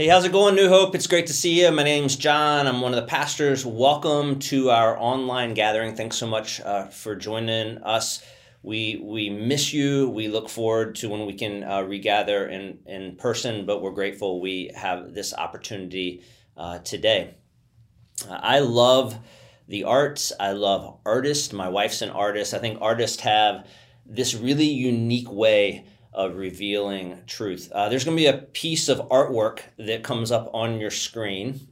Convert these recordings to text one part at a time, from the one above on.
Hey, how's it going, New Hope? It's great to see you. My name's John. I'm one of the pastors. Welcome to our online gathering. Thanks so much uh, for joining us. We we miss you. We look forward to when we can uh, regather in in person. But we're grateful we have this opportunity uh, today. I love the arts. I love artists. My wife's an artist. I think artists have this really unique way of revealing truth. Uh, there's going to be a piece of artwork that comes up on your screen.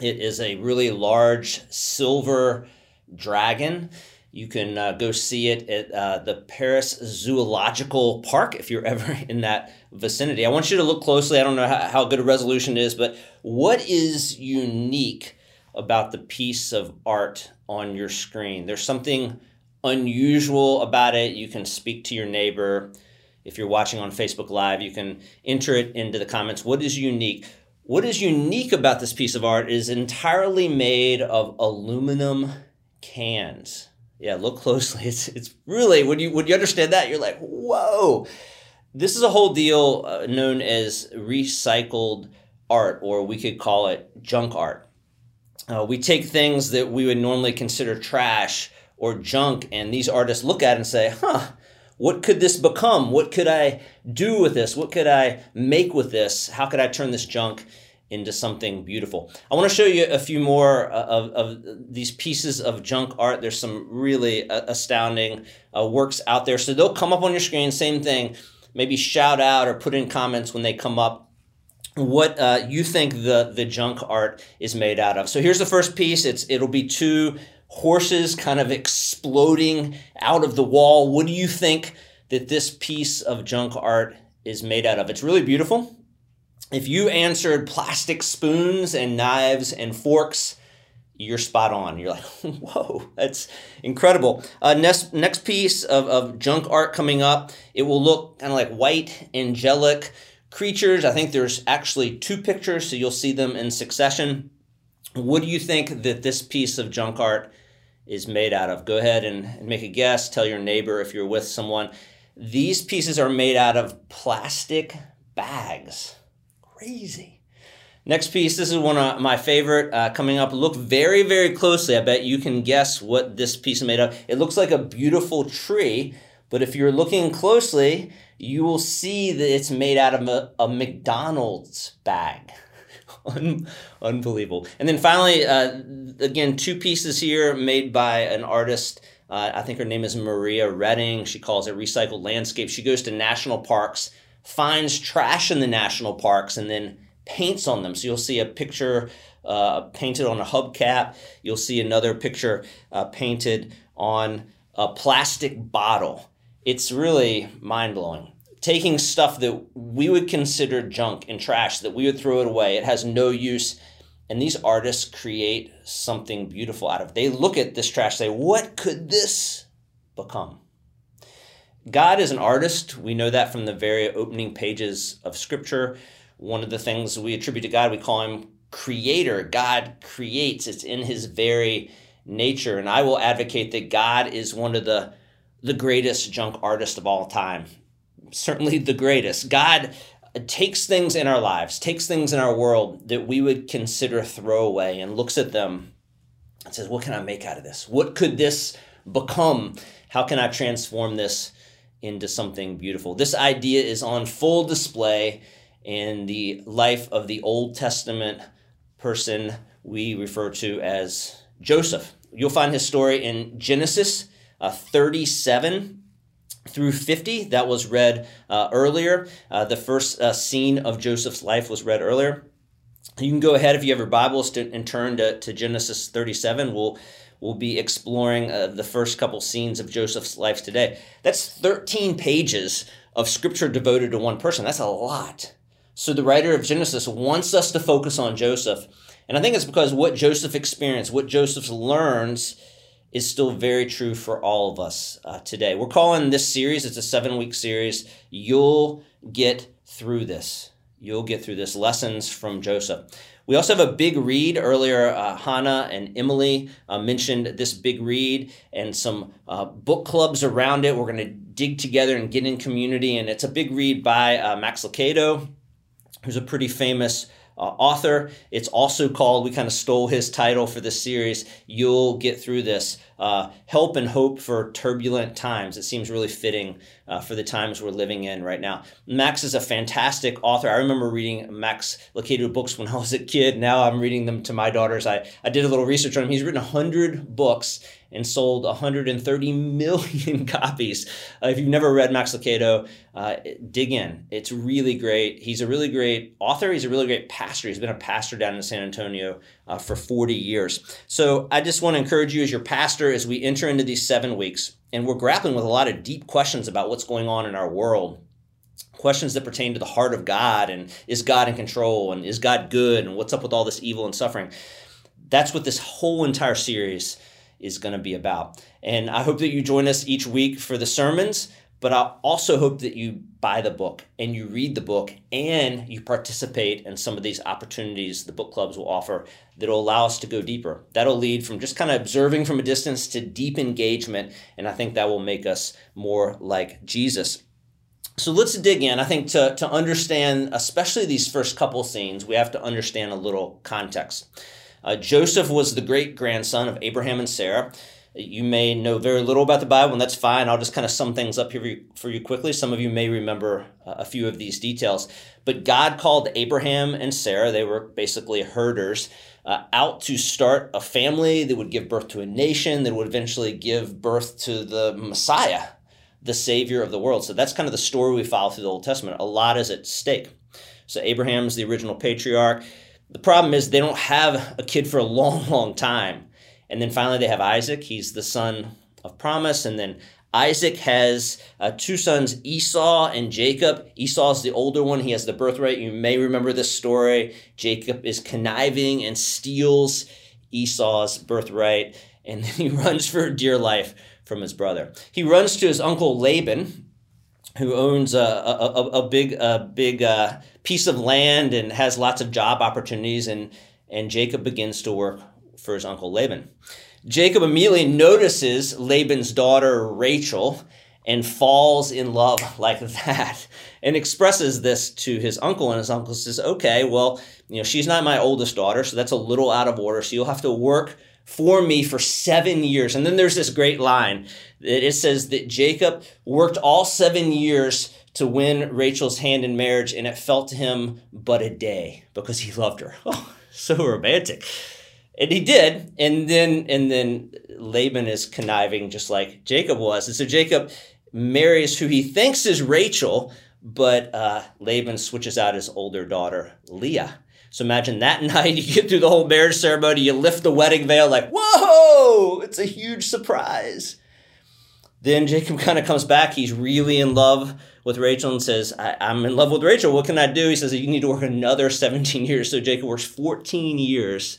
It is a really large silver dragon. You can uh, go see it at uh, the Paris Zoological Park if you're ever in that vicinity. I want you to look closely. I don't know how, how good a resolution is, but what is unique about the piece of art on your screen? There's something unusual about it. You can speak to your neighbor if you're watching on Facebook Live, you can enter it into the comments. What is unique? What is unique about this piece of art is entirely made of aluminum cans. Yeah, look closely. It's it's really when you when you understand that, you're like, whoa. This is a whole deal uh, known as recycled art, or we could call it junk art. Uh, we take things that we would normally consider trash or junk, and these artists look at it and say, huh what could this become? What could I do with this? What could I make with this? How could I turn this junk into something beautiful? I want to show you a few more uh, of, of these pieces of junk art. There's some really uh, astounding uh, works out there. So they'll come up on your screen, same thing. Maybe shout out or put in comments when they come up what uh, you think the, the junk art is made out of. So here's the first piece. It's it'll be two horses kind of exploding out of the wall. What do you think that this piece of junk art is made out of? It's really beautiful. If you answered plastic spoons and knives and forks, you're spot on. You're like, whoa, that's incredible. Uh, next, next piece of, of junk art coming up, it will look kind of like white, angelic creatures. I think there's actually two pictures, so you'll see them in succession. What do you think that this piece of junk art is made out of? Go ahead and, and make a guess. Tell your neighbor if you're with someone. These pieces are made out of plastic bags. Crazy. Next piece, this is one of my favorite uh, coming up. Look very, very closely. I bet you can guess what this piece is made of. It looks like a beautiful tree, but if you're looking closely, you will see that it's made out of a, a McDonald's bag. Un- unbelievable. And then finally, uh, again, two pieces here made by an artist. Uh, I think her name is Maria Redding. She calls it Recycled Landscape. She goes to national parks, finds trash in the national parks, and then paints on them. So you'll see a picture uh, painted on a hubcap. You'll see another picture uh, painted on a plastic bottle. It's really mind blowing taking stuff that we would consider junk and trash that we would throw it away. It has no use. And these artists create something beautiful out of it. They look at this trash, say, what could this become? God is an artist. We know that from the very opening pages of Scripture. One of the things we attribute to God, we call him creator. God creates, it's in his very nature. And I will advocate that God is one of the, the greatest junk artist of all time certainly the greatest. God takes things in our lives, takes things in our world that we would consider throwaway and looks at them and says, What can I make out of this? What could this become? How can I transform this into something beautiful? This idea is on full display in the life of the Old Testament person we refer to as Joseph. You'll find his story in Genesis uh, 37 through 50 that was read uh, earlier. Uh, the first uh, scene of joseph's life was read earlier. You can go ahead if you have your bibles to, and turn to, to genesis 37 we'll we'll be exploring uh, the first couple scenes of joseph's life today. That's 13 pages of scripture devoted to one person. That's a lot. So the writer of genesis wants us to focus on joseph. And i think it's because what joseph experienced what joseph learns is still very true for all of us uh, today. We're calling this series, it's a seven week series. You'll get through this. You'll get through this. Lessons from Joseph. We also have a big read. Earlier, uh, Hannah and Emily uh, mentioned this big read and some uh, book clubs around it. We're going to dig together and get in community. And it's a big read by uh, Max Lucado, who's a pretty famous uh, author. It's also called, we kind of stole his title for this series, You'll Get Through This uh, Help and Hope for Turbulent Times. It seems really fitting uh, for the times we're living in right now. Max is a fantastic author. I remember reading Max Lucado books when I was a kid. Now I'm reading them to my daughters. I, I did a little research on him. He's written 100 books and sold 130 million copies. Uh, if you've never read Max Lucado, uh, dig in. It's really great. He's a really great author. He's a really great pastor. He's been a pastor down in San Antonio uh, for 40 years. So I just want to encourage you as your pastor as we enter into these seven weeks, and we're grappling with a lot of deep questions about what's going on in our world questions that pertain to the heart of God and is God in control and is God good and what's up with all this evil and suffering. That's what this whole entire series is going to be about. And I hope that you join us each week for the sermons, but I also hope that you buy the book and you read the book and you participate in some of these opportunities the book clubs will offer that'll allow us to go deeper. That'll lead from just kind of observing from a distance to deep engagement, and I think that will make us more like Jesus. So let's dig in. I think to, to understand, especially these first couple scenes, we have to understand a little context. Uh, Joseph was the great grandson of Abraham and Sarah. You may know very little about the Bible, and that's fine. I'll just kind of sum things up here for you, quickly. Some of you may remember uh, a few of these details. But God called Abraham and Sarah, they were basically herders, uh, out to start a family that would give birth to a nation that would eventually give birth to the Messiah, the Savior of the world. So that's kind of the story we follow through the Old Testament. A lot is at stake. So Abraham's the original patriarch. The problem is they don't have a kid for a long, long time. And then finally they have Isaac. He's the son of promise. And then Isaac has uh, two sons, Esau and Jacob. Esau is the older one. He has the birthright. You may remember this story. Jacob is conniving and steals Esau's birthright. And then he runs for dear life from his brother. He runs to his uncle Laban, who owns a, a, a big, a big uh, piece of land and has lots of job opportunities. And, and Jacob begins to work for his uncle Laban. Jacob immediately notices Laban's daughter Rachel and falls in love like that and expresses this to his uncle and his uncle says okay well you know she's not my oldest daughter so that's a little out of order so you'll have to work for me for seven years and then there's this great line that it says that jacob worked all seven years to win Rachel's hand in marriage, and it felt to him but a day because he loved her. Oh, so romantic. And he did, and then and then Laban is conniving just like Jacob was. And so Jacob marries who he thinks is Rachel, but uh, Laban switches out his older daughter, Leah. So imagine that night, you get through the whole marriage ceremony, you lift the wedding veil, like, whoa, it's a huge surprise. Then Jacob kind of comes back. He's really in love with Rachel and says, I, am in love with Rachel. What can I do? He says, You need to work another 17 years. So Jacob works 14 years,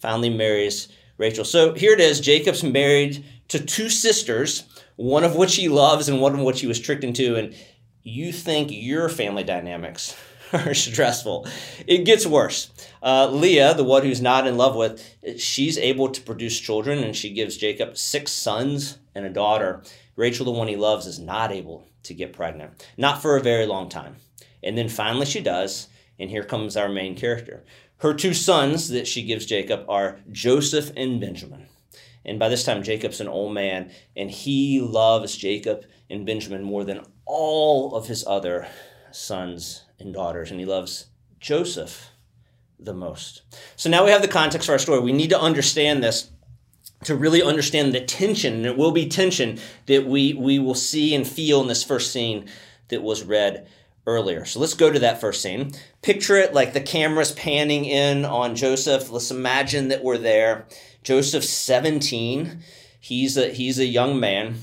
finally marries Rachel. So here it is Jacob's married to two sisters, one of which he loves and one of which he was tricked into. And you think your family dynamics are stressful. It gets worse. Uh, Leah, the one who's not in love with, she's able to produce children and she gives Jacob six sons and a daughter. Rachel, the one he loves, is not able to get pregnant, not for a very long time. And then finally she does, and here comes our main character. Her two sons that she gives Jacob are Joseph and Benjamin. And by this time, Jacob's an old man, and he loves Jacob and Benjamin more than all of his other sons and daughters, and he loves Joseph the most. So now we have the context for our story. We need to understand this to really understand the tension, and it will be tension that we, we will see and feel in this first scene that was read earlier. So let's go to that first scene. Picture it like the camera's panning in on Joseph. Let's imagine that we're there. Joseph's 17. He's a he's a young man.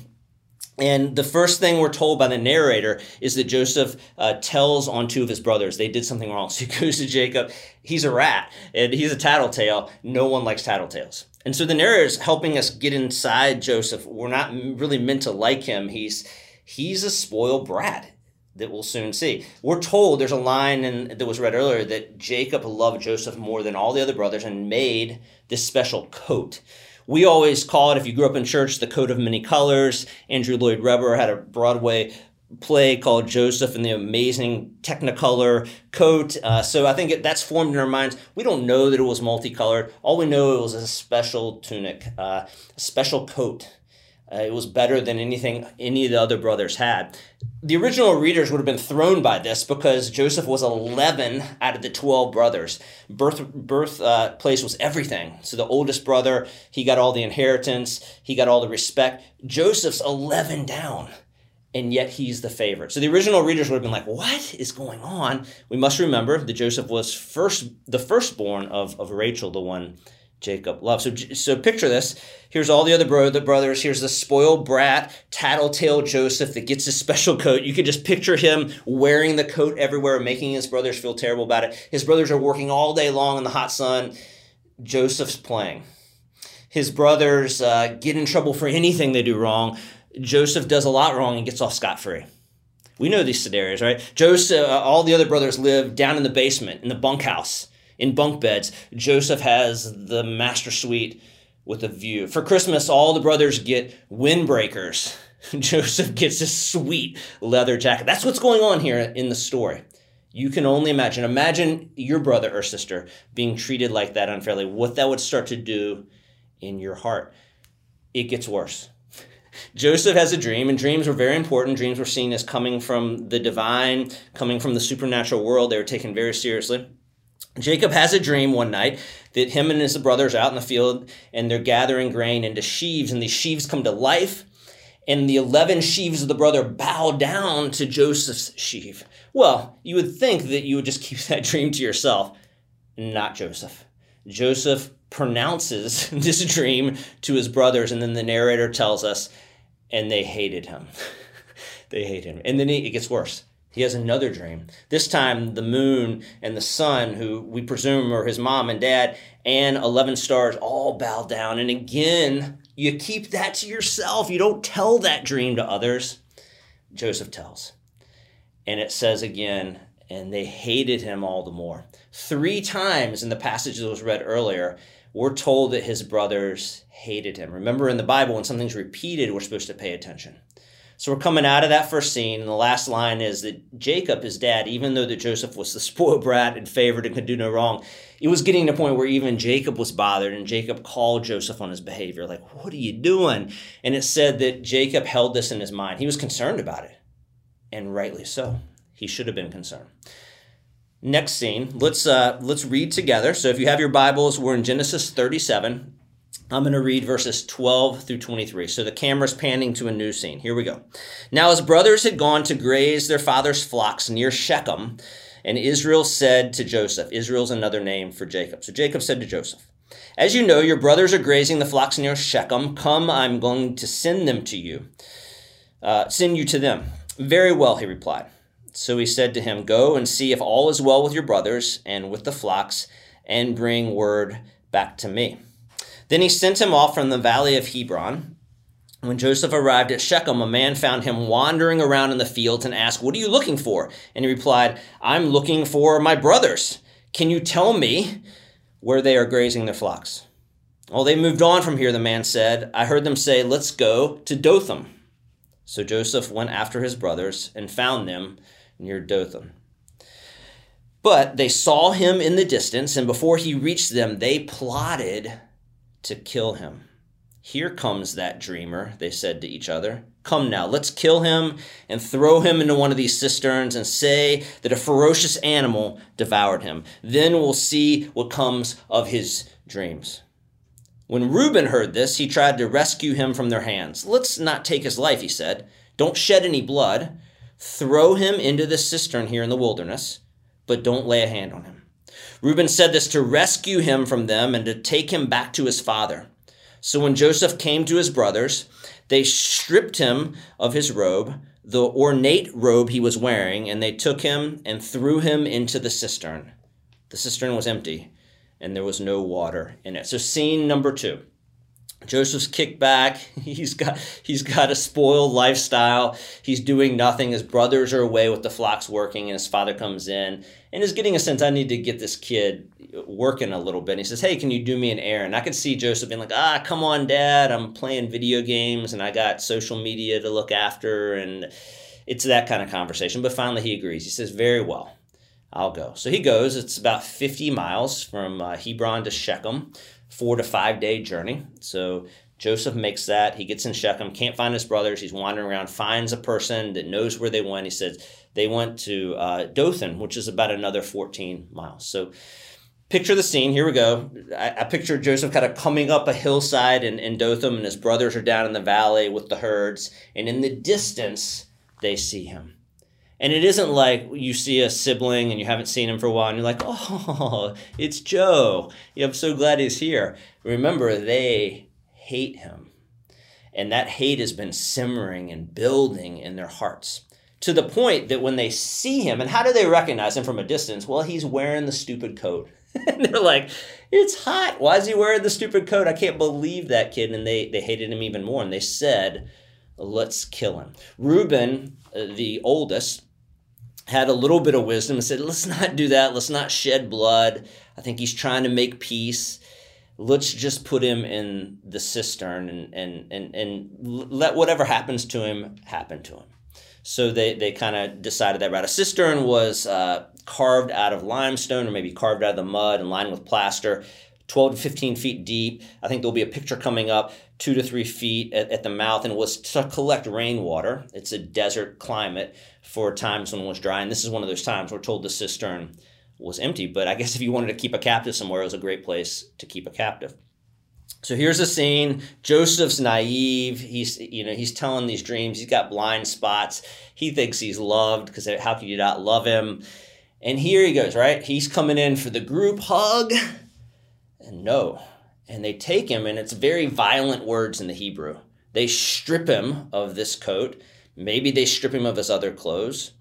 And the first thing we're told by the narrator is that Joseph uh, tells on two of his brothers they did something wrong. So he goes to Jacob. He's a rat and he's a tattletale. No one likes tattletales. And so the narrator is helping us get inside Joseph. We're not really meant to like him. He's he's a spoiled brat that we'll soon see. We're told there's a line in, that was read earlier that Jacob loved Joseph more than all the other brothers and made this special coat. We always call it, if you grew up in church, the coat of many colors. Andrew Lloyd Webber had a Broadway play called Joseph and the amazing Technicolor coat. Uh, so I think it, that's formed in our minds. We don't know that it was multicolored. All we know it was a special tunic, uh, a special coat. Uh, it was better than anything any of the other brothers had. The original readers would have been thrown by this because Joseph was 11 out of the 12 brothers. Birth, birth uh, place was everything. So the oldest brother, he got all the inheritance, he got all the respect. Joseph's 11 down and yet he's the favorite. So the original readers would have been like, "What is going on?" We must remember that Joseph was first the firstborn of, of Rachel, the one Jacob loved. So so picture this. Here's all the other bro- the brothers. Here's the spoiled brat, tattletale Joseph that gets his special coat. You can just picture him wearing the coat everywhere, making his brothers feel terrible about it. His brothers are working all day long in the hot sun. Joseph's playing. His brothers uh, get in trouble for anything they do wrong. Joseph does a lot wrong and gets off scot free. We know these scenarios, right? Joseph, uh, all the other brothers live down in the basement, in the bunkhouse, in bunk beds. Joseph has the master suite with a view. For Christmas, all the brothers get windbreakers. Joseph gets a sweet leather jacket. That's what's going on here in the story. You can only imagine. Imagine your brother or sister being treated like that unfairly, what that would start to do in your heart. It gets worse. Joseph has a dream, and dreams were very important. Dreams were seen as coming from the divine, coming from the supernatural world. They were taken very seriously. Jacob has a dream one night that him and his brothers are out in the field and they're gathering grain into sheaves, and these sheaves come to life, and the 11 sheaves of the brother bow down to Joseph's sheaf. Well, you would think that you would just keep that dream to yourself. Not Joseph. Joseph pronounces this dream to his brothers, and then the narrator tells us, and they hated him. they hate him. And then it gets worse. He has another dream. This time, the moon and the sun, who we presume are his mom and dad, and 11 stars all bow down. And again, you keep that to yourself. You don't tell that dream to others. Joseph tells. And it says again, and they hated him all the more. Three times in the passage that was read earlier, we're told that his brothers hated him. Remember in the Bible, when something's repeated, we're supposed to pay attention. So we're coming out of that first scene, and the last line is that Jacob, his dad, even though that Joseph was the spoiled brat and favored and could do no wrong, it was getting to a point where even Jacob was bothered, and Jacob called Joseph on his behavior, like, "What are you doing?" And it said that Jacob held this in his mind. He was concerned about it, and rightly so. He should have been concerned. Next scene. Let's uh, let's read together. So if you have your Bibles, we're in Genesis 37. I'm going to read verses 12 through 23. So the camera's panning to a new scene. Here we go. Now his brothers had gone to graze their father's flocks near Shechem, and Israel said to Joseph, Israel's another name for Jacob. So Jacob said to Joseph, As you know, your brothers are grazing the flocks near Shechem. Come, I'm going to send them to you. Uh, send you to them. Very well, he replied. So he said to him, Go and see if all is well with your brothers and with the flocks, and bring word back to me. Then he sent him off from the valley of Hebron. When Joseph arrived at Shechem, a man found him wandering around in the fields and asked, What are you looking for? And he replied, I'm looking for my brothers. Can you tell me where they are grazing their flocks? Well, they moved on from here, the man said. I heard them say, Let's go to Dothan. So Joseph went after his brothers and found them near Dothan. But they saw him in the distance, and before he reached them, they plotted to kill him. Here comes that dreamer, they said to each other. Come now, let's kill him and throw him into one of these cisterns and say that a ferocious animal devoured him. Then we'll see what comes of his dreams. When Reuben heard this, he tried to rescue him from their hands. Let's not take his life, he said. Don't shed any blood. Throw him into the cistern here in the wilderness, but don't lay a hand on him. Reuben said this to rescue him from them and to take him back to his father. So when Joseph came to his brothers, they stripped him of his robe, the ornate robe he was wearing, and they took him and threw him into the cistern. The cistern was empty, and there was no water in it. So, scene number two. Joseph's kicked back. He's got he's got a spoiled lifestyle. He's doing nothing. His brothers are away with the flocks working, and his father comes in and is getting a sense I need to get this kid working a little bit. And he says, "Hey, can you do me an errand?" I could see Joseph being like, "Ah, come on, Dad. I'm playing video games, and I got social media to look after, and it's that kind of conversation. But finally, he agrees. He says, Very well, I'll go. So he goes. It's about 50 miles from uh, Hebron to Shechem, four to five day journey. So Joseph makes that. He gets in Shechem, can't find his brothers. He's wandering around, finds a person that knows where they went. He says they went to uh, Dothan, which is about another 14 miles. So picture the scene. Here we go. I, I picture Joseph kind of coming up a hillside in, in Dothan, and his brothers are down in the valley with the herds. And in the distance, they see him. And it isn't like you see a sibling and you haven't seen him for a while and you're like, oh, it's Joe. I'm so glad he's here. Remember, they hate him. And that hate has been simmering and building in their hearts to the point that when they see him, and how do they recognize him from a distance? Well, he's wearing the stupid coat. and they're like, it's hot. Why is he wearing the stupid coat? I can't believe that kid. And they, they hated him even more. And they said, let's kill him. Reuben, uh, the oldest, had a little bit of wisdom and said, let's not do that. Let's not shed blood. I think he's trying to make peace let's just put him in the cistern and and and, and let whatever happens to him happen to him so they, they kind of decided that route. A cistern was uh, carved out of limestone or maybe carved out of the mud and lined with plaster, 12 to 15 feet deep. I think there'll be a picture coming up, two to three feet at, at the mouth, and was to collect rainwater. It's a desert climate for times when it was dry. And this is one of those times we're told the cistern was empty. But I guess if you wanted to keep a captive somewhere, it was a great place to keep a captive. So here's a scene. Joseph's naive. He's you know he's telling these dreams. He's got blind spots. He thinks he's loved because how could you not love him? And here he goes. Right, he's coming in for the group hug, and no, and they take him, and it's very violent words in the Hebrew. They strip him of this coat. Maybe they strip him of his other clothes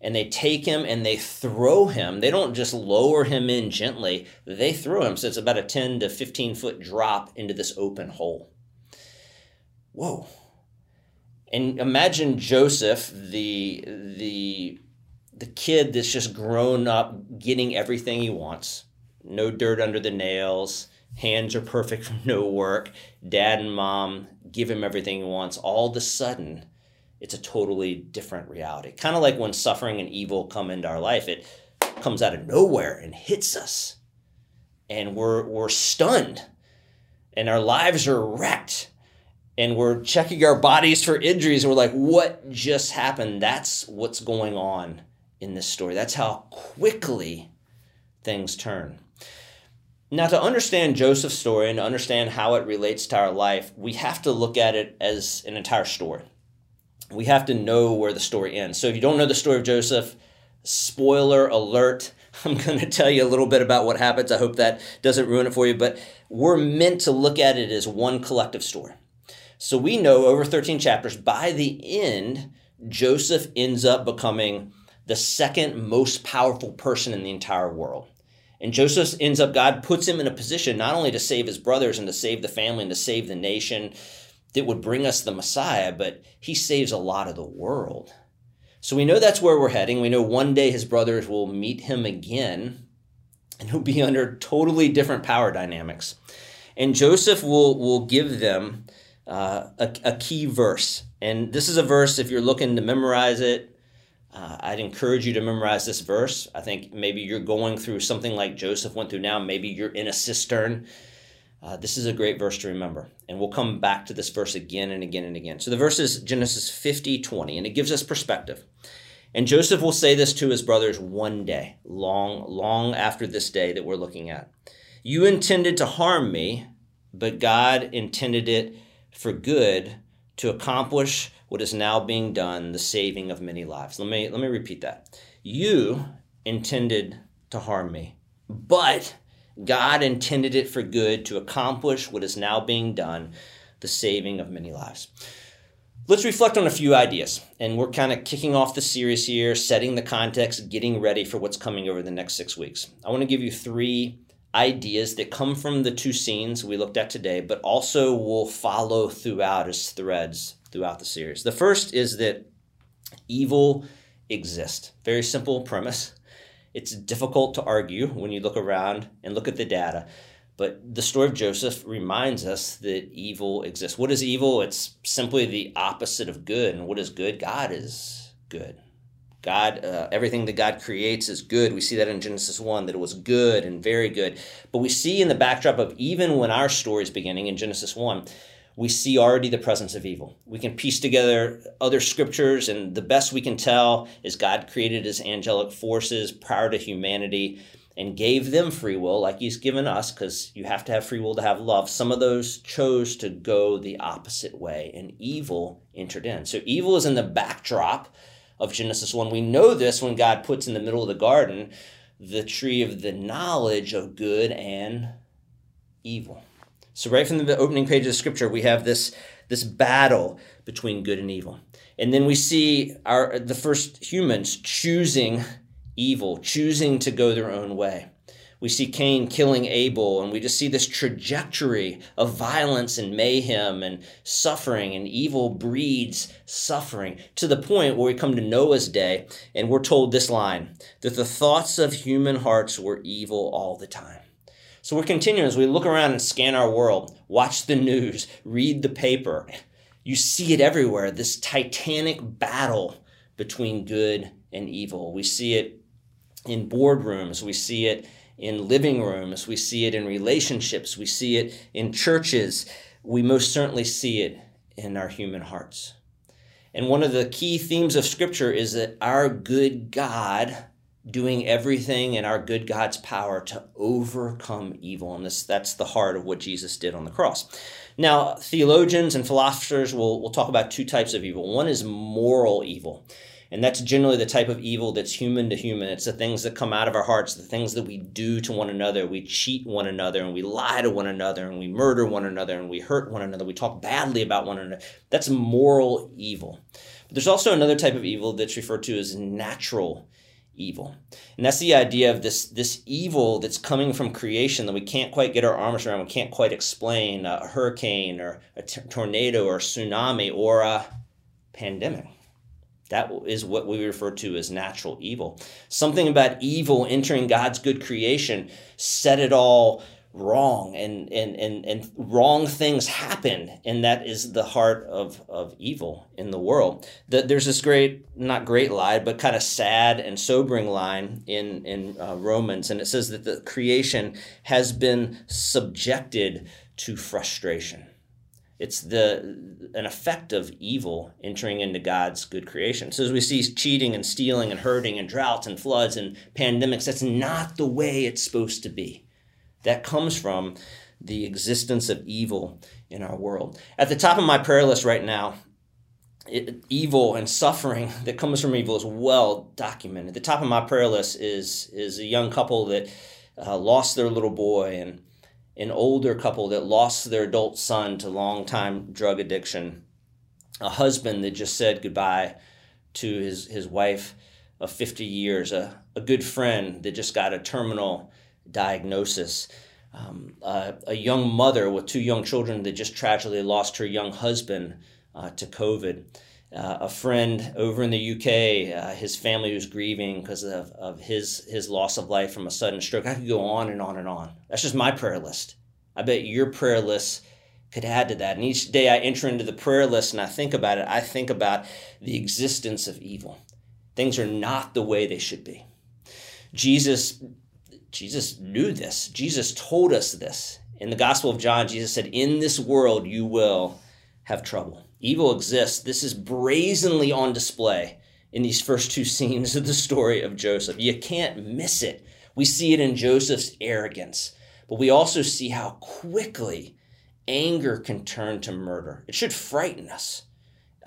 and they take him and they throw him. They don't just lower him in gently, they throw him. So it's about a 10 to 15 foot drop into this open hole. Whoa. And imagine Joseph, the, the, the kid that's just grown up getting everything he wants. No dirt under the nails, hands are perfect from no work. Dad and mom give him everything he wants. All of a sudden, it's a totally different reality. Kind of like when suffering and evil come into our life, it comes out of nowhere and hits us. And we're, we're stunned. And our lives are wrecked. And we're checking our bodies for injuries. And we're like, what just happened? That's what's going on in this story. That's how quickly things turn. Now, to understand Joseph's story and to understand how it relates to our life, we have to look at it as an entire story we have to know where the story ends. So if you don't know the story of Joseph, spoiler alert, I'm going to tell you a little bit about what happens. I hope that doesn't ruin it for you, but we're meant to look at it as one collective story. So we know over 13 chapters, by the end, Joseph ends up becoming the second most powerful person in the entire world. And Joseph ends up, God puts him in a position not only to save his brothers and to save the family and to save the nation, that would bring us the Messiah, but he saves a lot of the world. So we know that's where we're heading. We know one day his brothers will meet him again, and he'll be under totally different power dynamics. And Joseph will, will give them uh, a, a key verse. And this is a verse, if you're looking to memorize it, uh, I'd encourage you to memorize this verse. I think maybe you're going through something like Joseph went through now. Maybe you're in a cistern uh, this is a great verse to remember. And we'll come back to this verse again and again and again. So the verse is Genesis 50 20, and it gives us perspective. And Joseph will say this to his brothers one day, long, long after this day that we're looking at. You intended to harm me, but God intended it for good to accomplish what is now being done, the saving of many lives. Let me let me repeat that. You intended to harm me, but God intended it for good to accomplish what is now being done, the saving of many lives. Let's reflect on a few ideas. And we're kind of kicking off the series here, setting the context, getting ready for what's coming over the next six weeks. I want to give you three ideas that come from the two scenes we looked at today, but also will follow throughout as threads throughout the series. The first is that evil exists. Very simple premise. It's difficult to argue when you look around and look at the data. But the story of Joseph reminds us that evil exists. What is evil? It's simply the opposite of good. And what is good? God is good. God, uh, everything that God creates is good. We see that in Genesis 1, that it was good and very good. But we see in the backdrop of even when our story is beginning in Genesis 1, we see already the presence of evil. We can piece together other scriptures, and the best we can tell is God created his angelic forces prior to humanity and gave them free will, like he's given us, because you have to have free will to have love. Some of those chose to go the opposite way, and evil entered in. So evil is in the backdrop of Genesis 1. We know this when God puts in the middle of the garden the tree of the knowledge of good and evil. So right from the opening page of scripture, we have this, this battle between good and evil. And then we see our the first humans choosing evil, choosing to go their own way. We see Cain killing Abel, and we just see this trajectory of violence and mayhem and suffering, and evil breeds suffering to the point where we come to Noah's day, and we're told this line that the thoughts of human hearts were evil all the time. So we're continuing as we look around and scan our world, watch the news, read the paper. You see it everywhere this titanic battle between good and evil. We see it in boardrooms, we see it in living rooms, we see it in relationships, we see it in churches, we most certainly see it in our human hearts. And one of the key themes of Scripture is that our good God doing everything in our good God's power to overcome evil. And this, that's the heart of what Jesus did on the cross. Now, theologians and philosophers will, will talk about two types of evil. One is moral evil. And that's generally the type of evil that's human to human. It's the things that come out of our hearts, the things that we do to one another. We cheat one another and we lie to one another and we murder one another and we hurt one another. We talk badly about one another. That's moral evil. But there's also another type of evil that's referred to as natural evil. And that's the idea of this, this evil that's coming from creation that we can't quite get our arms around, we can't quite explain a hurricane or a t- tornado or a tsunami or a pandemic. That is what we refer to as natural evil. Something about evil entering God's good creation set it all wrong and, and, and, and wrong things happen and that is the heart of, of evil in the world that there's this great not great lie but kind of sad and sobering line in, in uh, romans and it says that the creation has been subjected to frustration it's the an effect of evil entering into God's good creation. So as we see cheating and stealing and hurting and droughts and floods and pandemics, that's not the way it's supposed to be. That comes from the existence of evil in our world. At the top of my prayer list right now, it, evil and suffering that comes from evil is well documented. At The top of my prayer list is is a young couple that uh, lost their little boy and an older couple that lost their adult son to long time drug addiction, a husband that just said goodbye to his, his wife of 50 years, a, a good friend that just got a terminal diagnosis. Um, a young mother with two young children that just tragically lost her young husband uh, to COVID. Uh, a friend over in the UK, uh, his family was grieving because of, of his, his loss of life from a sudden stroke. I could go on and on and on. That's just my prayer list. I bet your prayer list could add to that. And each day I enter into the prayer list and I think about it, I think about the existence of evil. Things are not the way they should be. Jesus Jesus knew this. Jesus told us this. In the Gospel of John, Jesus said, In this world you will have trouble. Evil exists. This is brazenly on display in these first two scenes of the story of Joseph. You can't miss it. We see it in Joseph's arrogance, but we also see how quickly anger can turn to murder. It should frighten us.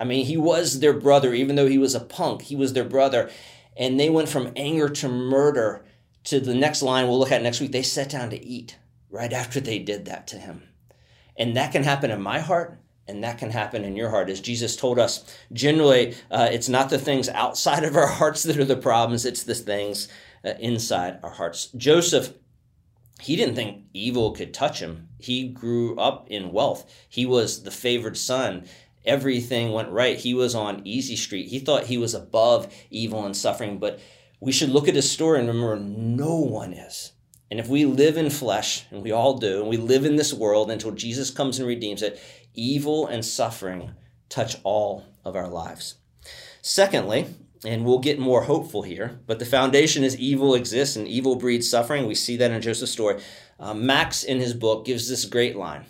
I mean, he was their brother, even though he was a punk, he was their brother. And they went from anger to murder to the next line we'll look at next week, they sat down to eat right after they did that to him. And that can happen in my heart, and that can happen in your heart. As Jesus told us, generally, uh, it's not the things outside of our hearts that are the problems, it's the things uh, inside our hearts. Joseph, he didn't think evil could touch him. He grew up in wealth, he was the favored son. Everything went right. He was on easy street. He thought he was above evil and suffering, but we should look at his story and remember no one is. And if we live in flesh, and we all do, and we live in this world until Jesus comes and redeems it, evil and suffering touch all of our lives. Secondly, and we'll get more hopeful here, but the foundation is evil exists and evil breeds suffering. We see that in Joseph's story. Uh, Max, in his book, gives this great line.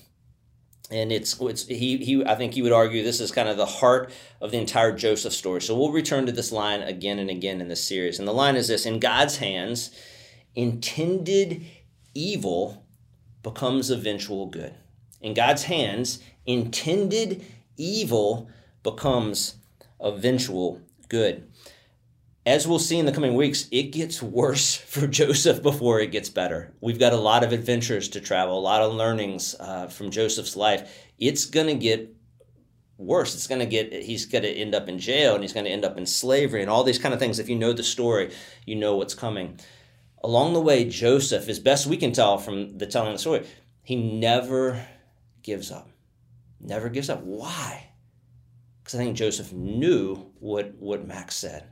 And it's, it's he, he I think he would argue this is kind of the heart of the entire Joseph story. So we'll return to this line again and again in this series. And the line is this In God's hands, intended evil becomes eventual good. In God's hands, intended evil becomes eventual good as we'll see in the coming weeks, it gets worse for Joseph before it gets better. We've got a lot of adventures to travel, a lot of learnings uh, from Joseph's life. It's going to get worse. It's going to get, he's going to end up in jail and he's going to end up in slavery and all these kind of things. If you know the story, you know what's coming. Along the way, Joseph, as best we can tell from the telling of the story, he never gives up. Never gives up. Why? Because I think Joseph knew what, what Max said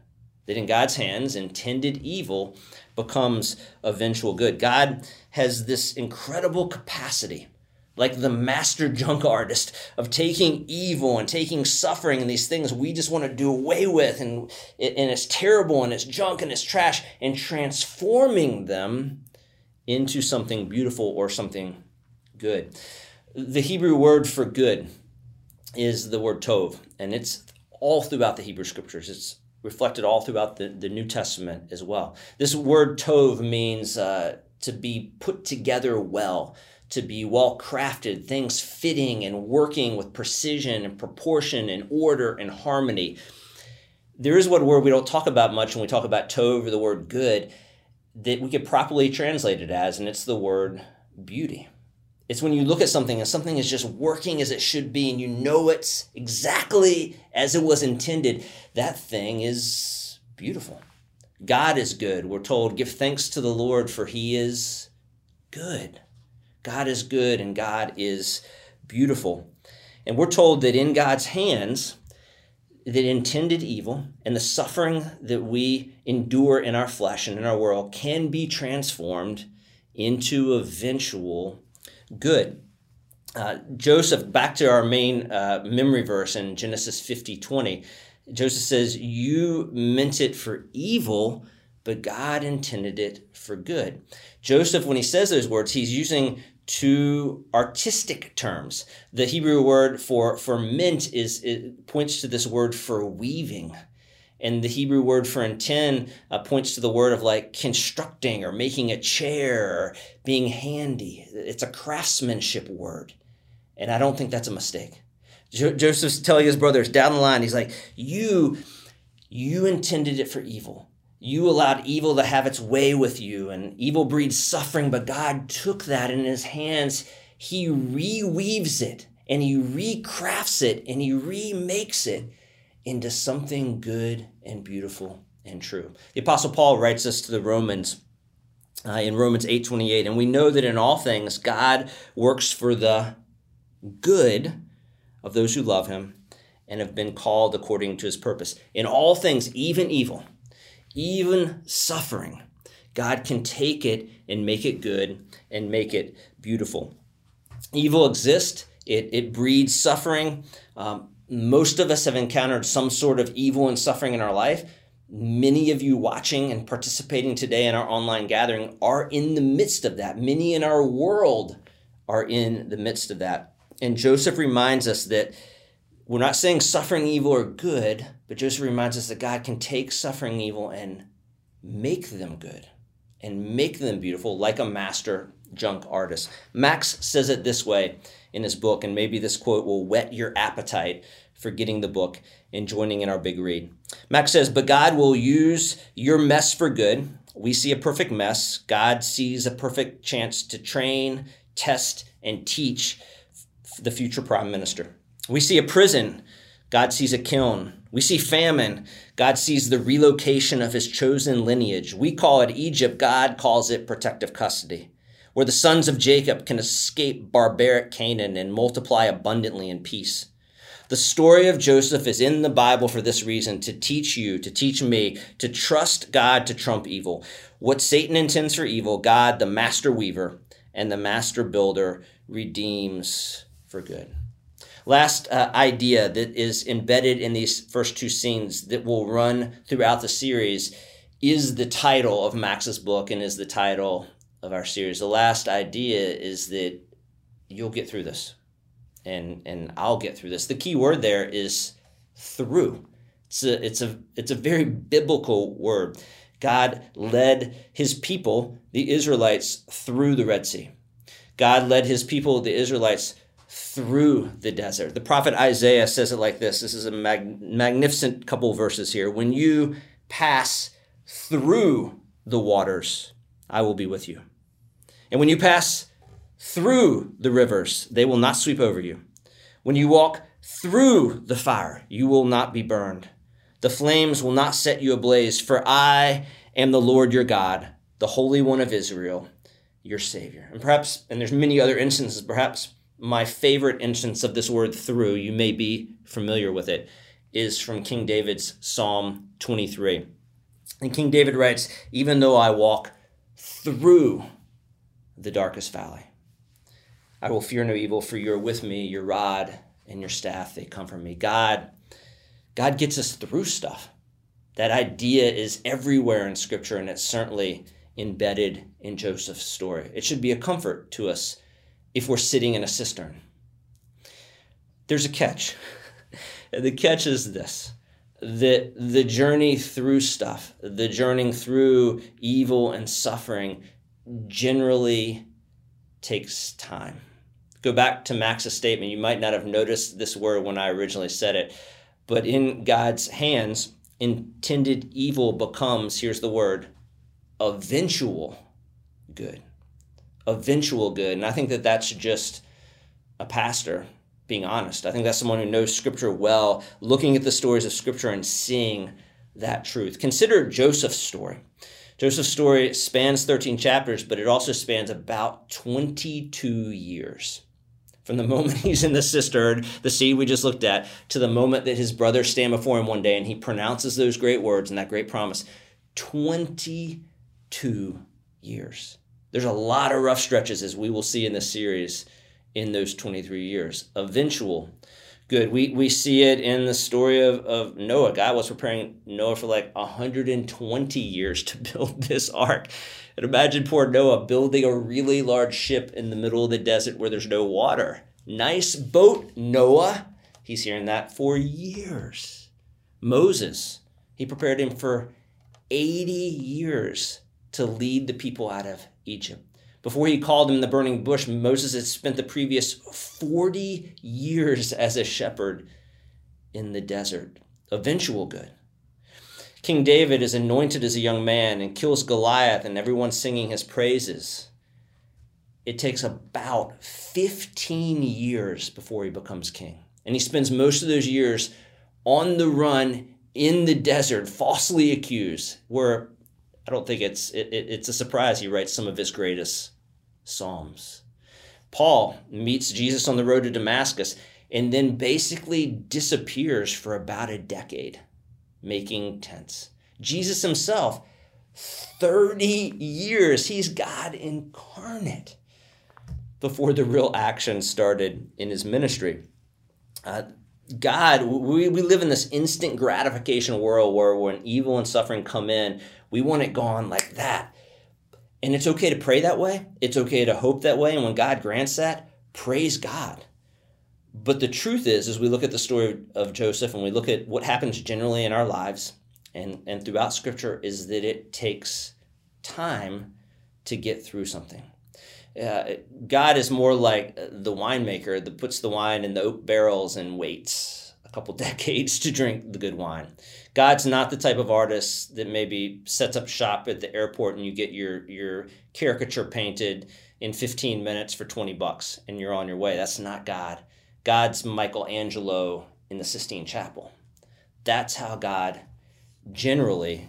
that in God's hands, intended evil becomes eventual good. God has this incredible capacity, like the master junk artist, of taking evil and taking suffering and these things we just want to do away with, and, and it's terrible and it's junk and it's trash, and transforming them into something beautiful or something good. The Hebrew word for good is the word tov, and it's all throughout the Hebrew scriptures. It's reflected all throughout the, the New Testament as well. This word tov means uh, to be put together well, to be well crafted, things fitting and working with precision and proportion and order and harmony. There is one word we don't talk about much when we talk about tov or the word good that we could properly translate it as, and it's the word beauty. It's when you look at something and something is just working as it should be and you know it's exactly as it was intended. That thing is beautiful. God is good. We're told, give thanks to the Lord for he is good. God is good and God is beautiful. And we're told that in God's hands, that intended evil and the suffering that we endure in our flesh and in our world can be transformed into eventual good. Uh, Joseph, back to our main uh, memory verse in Genesis 50 20, Joseph says, You meant it for evil, but God intended it for good. Joseph, when he says those words, he's using two artistic terms. The Hebrew word for, for mint is points to this word for weaving. And the Hebrew word for intend uh, points to the word of like constructing or making a chair or being handy. It's a craftsmanship word. And I don't think that's a mistake. Jo- Joseph's telling his brothers down the line, he's like, You, you intended it for evil. You allowed evil to have its way with you, and evil breeds suffering, but God took that in his hands. He reweaves it and he recrafts it and he remakes it into something good and beautiful and true. The apostle Paul writes this to the Romans uh, in Romans 8:28 and we know that in all things God works for the good of those who love him and have been called according to his purpose. In all things, even evil, even suffering, God can take it and make it good and make it beautiful. Evil exists, it, it breeds suffering. Um, most of us have encountered some sort of evil and suffering in our life. Many of you watching and participating today in our online gathering are in the midst of that. Many in our world are in the midst of that. And Joseph reminds us that we're not saying suffering evil are good, but Joseph reminds us that God can take suffering evil and make them good and make them beautiful like a master junk artist. Max says it this way in his book, and maybe this quote will whet your appetite for getting the book and joining in our big read. Max says, But God will use your mess for good. We see a perfect mess. God sees a perfect chance to train, test, and teach the future prime minister. We see a prison. God sees a kiln. We see famine. God sees the relocation of his chosen lineage. We call it Egypt. God calls it protective custody where the sons of Jacob can escape barbaric Canaan and multiply abundantly in peace. The story of Joseph is in the Bible for this reason to teach you, to teach me, to trust God to trump evil. What Satan intends for evil, God, the master weaver and the master builder, redeems for good. Last uh, idea that is embedded in these first two scenes that will run throughout the series is the title of Max's book and is the title of our series. The last idea is that you'll get through this and and I'll get through this. The key word there is through. It's a it's a it's a very biblical word. God led his people, the Israelites, through the Red Sea. God led his people, the Israelites, through the desert. The prophet Isaiah says it like this. This is a mag- magnificent couple verses here. When you pass through the waters, I will be with you. And when you pass through the rivers, they will not sweep over you. When you walk through the fire, you will not be burned. The flames will not set you ablaze, for I am the Lord your God, the Holy One of Israel, your Savior. And perhaps, and there's many other instances, perhaps my favorite instance of this word through, you may be familiar with it, is from King David's Psalm 23. And King David writes, Even though I walk through the darkest valley, I will fear no evil, for you're with me, your rod and your staff, they comfort me. God, God gets us through stuff. That idea is everywhere in Scripture, and it's certainly embedded in Joseph's story. It should be a comfort to us if we're sitting in a cistern. There's a catch. the catch is this that the journey through stuff, the journey through evil and suffering, generally takes time. Go back to Max's statement. You might not have noticed this word when I originally said it, but in God's hands, intended evil becomes, here's the word, eventual good. Eventual good. And I think that that's just a pastor being honest. I think that's someone who knows Scripture well, looking at the stories of Scripture and seeing that truth. Consider Joseph's story. Joseph's story spans 13 chapters, but it also spans about 22 years. From the moment he's in the cistern, the seed we just looked at, to the moment that his brothers stand before him one day and he pronounces those great words and that great promise 22 years. There's a lot of rough stretches, as we will see in this series, in those 23 years. Eventual good. We, we see it in the story of, of Noah. God was preparing Noah for like 120 years to build this ark. And imagine poor Noah building a really large ship in the middle of the desert where there's no water. Nice boat, Noah. He's hearing that for years. Moses, he prepared him for 80 years to lead the people out of Egypt. Before he called him the burning bush, Moses had spent the previous 40 years as a shepherd in the desert. Eventual good. King David is anointed as a young man and kills Goliath, and everyone singing his praises. It takes about 15 years before he becomes king. And he spends most of those years on the run in the desert, falsely accused, where I don't think it's it, it, it's a surprise he writes some of his greatest psalms. Paul meets Jesus on the road to Damascus and then basically disappears for about a decade, making tents. Jesus himself, 30 years, he's God incarnate before the real action started in his ministry. Uh, God, we, we live in this instant gratification world where when evil and suffering come in, we want it gone like that. And it's okay to pray that way. It's okay to hope that way. And when God grants that, praise God. But the truth is, as we look at the story of Joseph and we look at what happens generally in our lives and, and throughout Scripture, is that it takes time to get through something. Uh, God is more like the winemaker that puts the wine in the oak barrels and waits a couple decades to drink the good wine. God's not the type of artist that maybe sets up shop at the airport and you get your your caricature painted in 15 minutes for 20 bucks and you're on your way. That's not God. God's Michelangelo in the Sistine Chapel. That's how God generally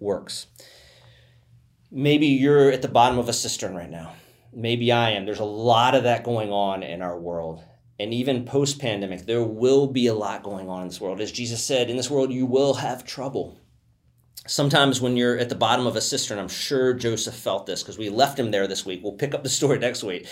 works. Maybe you're at the bottom of a cistern right now. Maybe I am. There's a lot of that going on in our world and even post pandemic, there will be a lot going on in this world. As Jesus said, in this world, you will have trouble. Sometimes when you're at the bottom of a cistern, I'm sure Joseph felt this because we left him there this week. We'll pick up the story next week.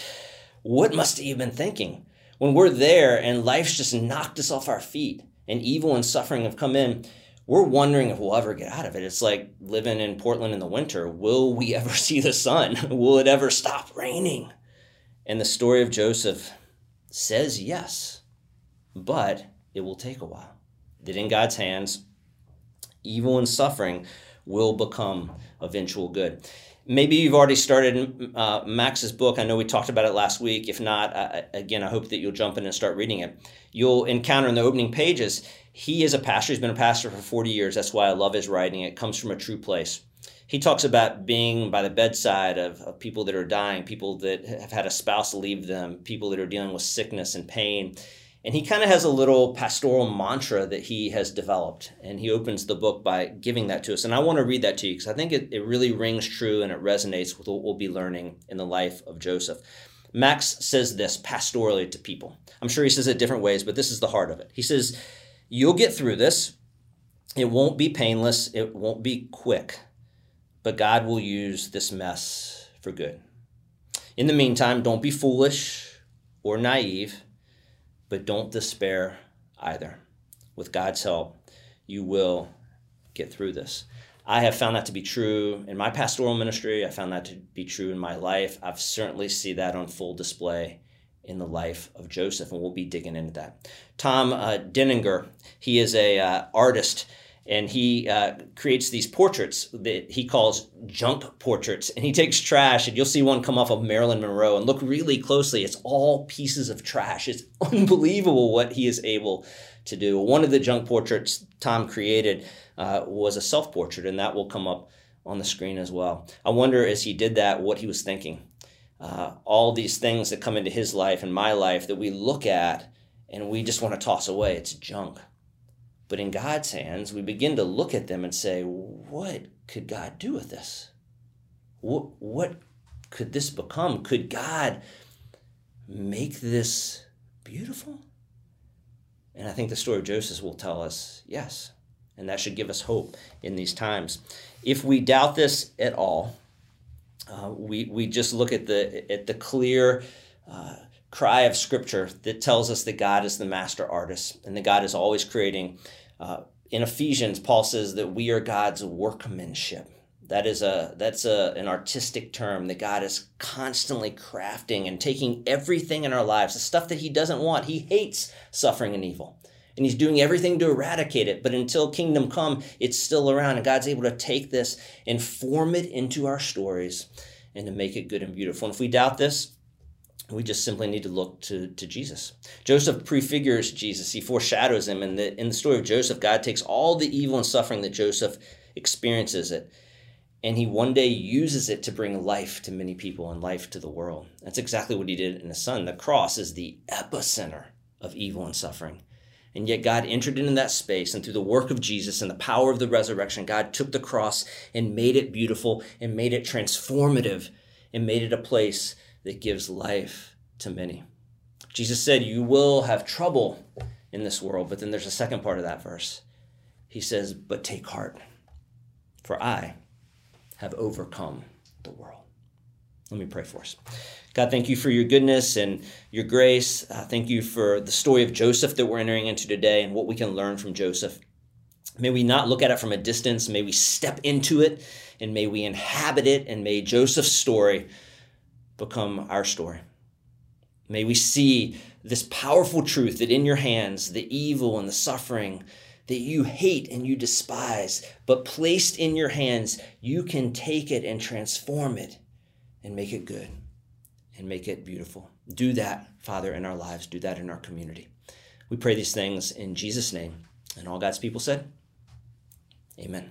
What must he have been thinking? When we're there and life's just knocked us off our feet and evil and suffering have come in, we're wondering if we'll ever get out of it. It's like living in Portland in the winter. Will we ever see the sun? Will it ever stop raining? And the story of Joseph says yes, but it will take a while. That in God's hands, evil and suffering will become eventual good. Maybe you've already started uh, Max's book. I know we talked about it last week. If not, uh, again, I hope that you'll jump in and start reading it. You'll encounter in the opening pages, he is a pastor. He's been a pastor for 40 years. That's why I love his writing. It comes from a true place. He talks about being by the bedside of, of people that are dying, people that have had a spouse leave them, people that are dealing with sickness and pain and he kind of has a little pastoral mantra that he has developed. And he opens the book by giving that to us. And I want to read that to you because I think it, it really rings true and it resonates with what we'll be learning in the life of Joseph. Max says this pastorally to people. I'm sure he says it different ways, but this is the heart of it. He says, You'll get through this. It won't be painless, it won't be quick, but God will use this mess for good. In the meantime, don't be foolish or naive but don't despair either. With God's help, you will get through this. I have found that to be true in my pastoral ministry. I found that to be true in my life. I've certainly see that on full display in the life of Joseph, and we'll be digging into that. Tom uh, Deininger, he is a uh, artist and he uh, creates these portraits that he calls junk portraits. And he takes trash and you'll see one come off of marilyn monroe and look really closely. It's all pieces of trash. It's unbelievable what he is able to do. One of the junk portraits tom created uh, was a self-portrait and that will come up on the screen as well. I wonder as he did that what he was thinking. Uh, all these things that come into his life and my life that we look at and we just want to toss away. It's junk but in God's hands, we begin to look at them and say, what could God do with this? What, what could this become? Could God make this beautiful? And I think the story of Joseph will tell us yes. And that should give us hope in these times. If we doubt this at all, uh, we, we just look at the, at the clear uh, cry of Scripture that tells us that God is the master artist and that God is always creating uh, in Ephesians, Paul says that we are God's workmanship. That is a that's a, an artistic term that God is constantly crafting and taking everything in our lives, the stuff that He doesn't want. He hates suffering and evil. And he's doing everything to eradicate it. But until kingdom come, it's still around. And God's able to take this and form it into our stories and to make it good and beautiful. And if we doubt this, we just simply need to look to, to Jesus. Joseph prefigures Jesus. He foreshadows him. And in, in the story of Joseph, God takes all the evil and suffering that Joseph experiences it, and he one day uses it to bring life to many people and life to the world. That's exactly what he did in his Son. The cross is the epicenter of evil and suffering. And yet God entered into that space, and through the work of Jesus and the power of the resurrection, God took the cross and made it beautiful and made it transformative and made it a place that gives life to many. Jesus said, You will have trouble in this world, but then there's a second part of that verse. He says, But take heart, for I have overcome the world. Let me pray for us. God, thank you for your goodness and your grace. Uh, thank you for the story of Joseph that we're entering into today and what we can learn from Joseph. May we not look at it from a distance. May we step into it and may we inhabit it. And may Joseph's story become our story. May we see this powerful truth that in your hands, the evil and the suffering that you hate and you despise, but placed in your hands, you can take it and transform it and make it good and make it beautiful. Do that, Father, in our lives. Do that in our community. We pray these things in Jesus' name. And all God's people said, Amen.